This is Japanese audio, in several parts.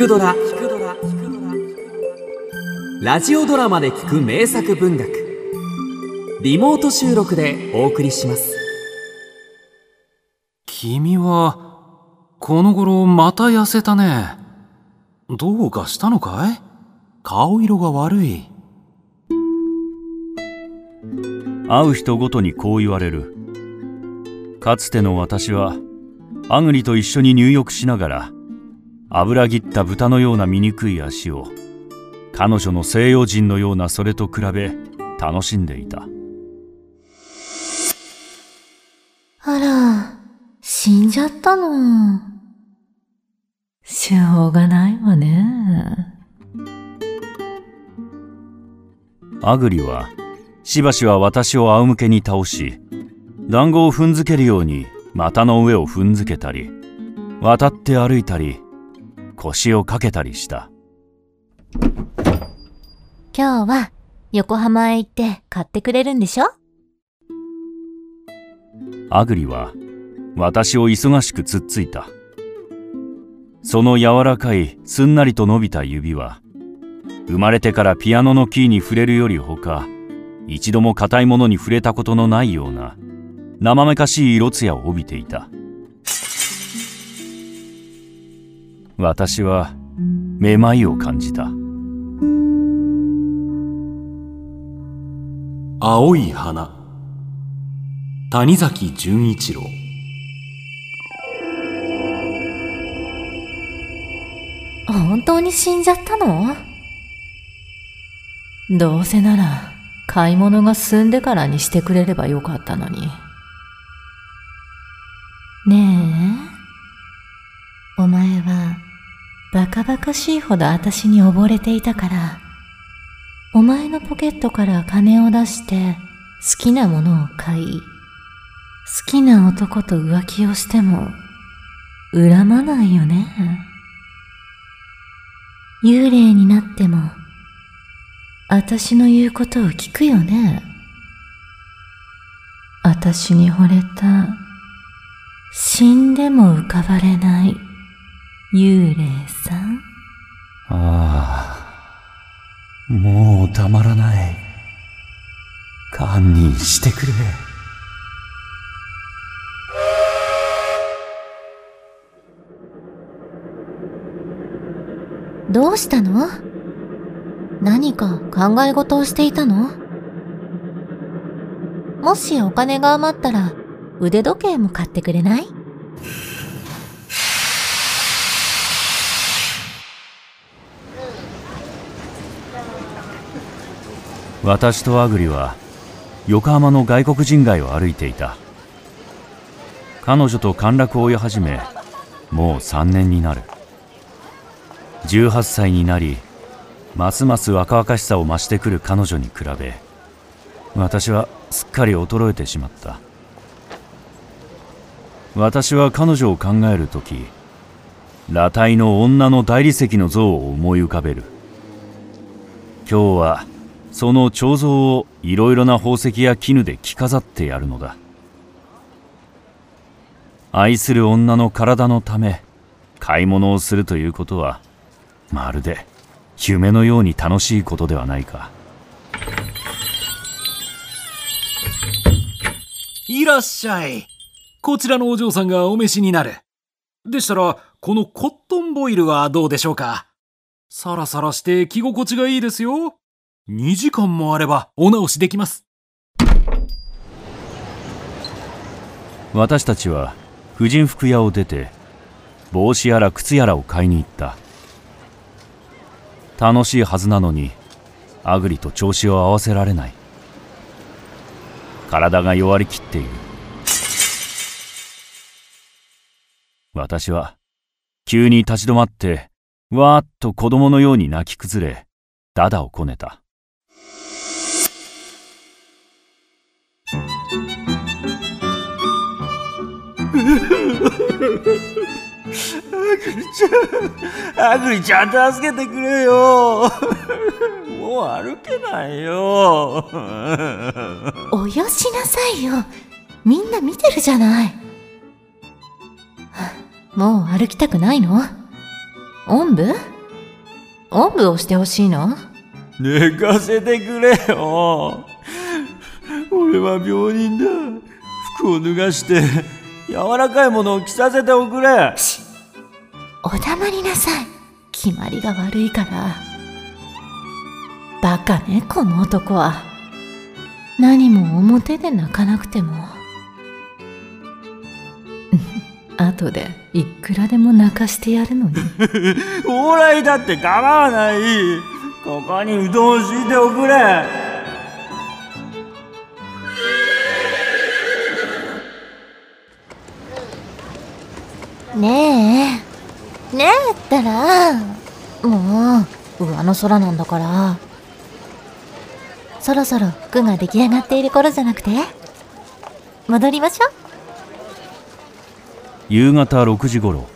くドラ」ラジオドラマで聞く名作文学。リモート収録でお送りします。君はこの頃また痩せたね。どうかしたのかい？顔色が悪い。会う人ごとにこう言われる。かつての私はアグリと一緒に入浴しながら油切った豚のような醜い足を彼女の西洋人のようなそれと比べ楽しんでいたあら、死んじゃったの。しょうがないわね。アグリはしばしは私を仰向けに倒し団子を踏んづけるように股の上を踏んづけたり渡って歩いたり腰をかけたりした。今日は横浜へ行って買ってくれるんでしょ？アグリは私を忙しくつっついた。その柔らかいすんなりと伸びた指は生まれてからピアノのキーに触れるよりほか一度も硬いものに触れたことのないような生めかしい色艶を帯びていた私はめまいを感じた。青い花。谷崎潤一郎。本当に死んじゃったの？どうせなら買い物が済んでからにしてくれればよかったのに。ねえ、バカしいほど私に溺れていたから、お前のポケットから金を出して好きなものを買い、好きな男と浮気をしても恨まないよね。幽霊になっても、私の言うことを聞くよね。私に惚れた、死んでも浮かばれない幽霊さん。ああ。もうたまらない。堪忍してくれ。どうしたの？何か考え事をしていたの？もしお金が余ったら腕時計も買ってくれない？私とアグリは横浜の外国人街を歩いていた。彼女と陥落を追い始めもう3年になる。18歳になりますます若々しさを増してくる彼女に比べ私はすっかり衰えてしまった。私は彼女を考える時裸体の女の大理石の像を思い浮かべる。今日はその彫像をいろいろな宝石や絹で着飾ってやるのだ。愛する女の体のため買い物をするということはまるで夢のように楽しいことではないか。いらっしゃい。こちらのお嬢さんがお召しになる。でしたらこのコットンボイルはどうでしょうか？サラサラして着心地がいいですよ。2時間もあればお直しできます。私たちは婦人服屋を出て帽子やら靴やらを買いに行った。楽しいはずなのにアグリと調子を合わせられない。体が弱りきっている。私は急に立ち止まってわーっと子供のように泣き崩れダダをこねた。アグリちゃん。助けてくれよ。もう歩けないよ。およしなさいよ。みんな見てるじゃない。は もう歩きたくないの？おんぶおんぶをしてほしいの？寝かせてくれよ俺は病人だ。服を脱がして柔らかいものを着させておくれ。お黙りなさい。決まりが悪いから。バカねこの男は何も表で泣かなくても 後でいくらでも泣かしてやるのに。往来だって構わない。ここにうどんを敷いておくれねえ。ねえったらもう上の空なんだから。そろそろ服が出来上がっている頃じゃなくて？戻りましょう。夕方6時頃。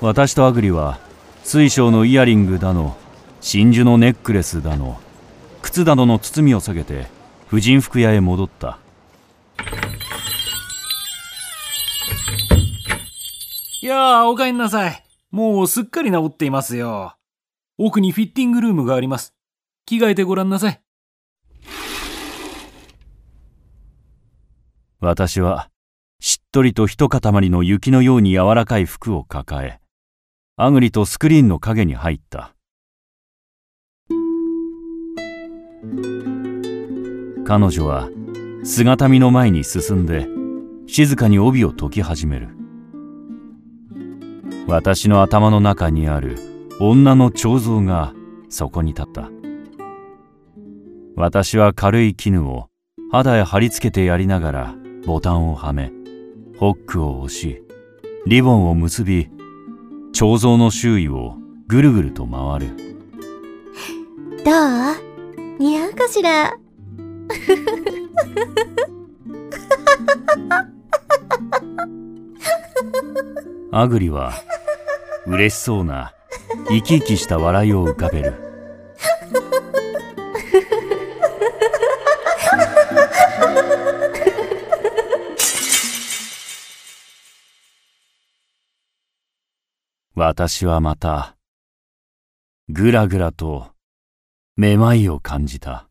私とアグリは水晶のイヤリングだの真珠のネックレスだの靴などの包みを下げて婦人服屋へ戻った。やあ、お帰んなさい。もうすっかり治っていますよ。奥にフィッティングルームがあります。着替えてごらんなさい。私はしっとりと一塊の雪のように柔らかい服を抱えアグリとスクリーンの影に入った彼女は姿見の前に進んで静かに帯を解き始める私の頭の中にある女の彫像がそこに立った。私は軽い絹を肌へ貼り付けてやりながらボタンをはめホックを押しリボンを結び彫像の周囲をぐるぐると回る。どう？似合うかしら？アグリは嬉しそうな生き生きした笑いを浮かべる。私はまたぐらぐらとめまいを感じた。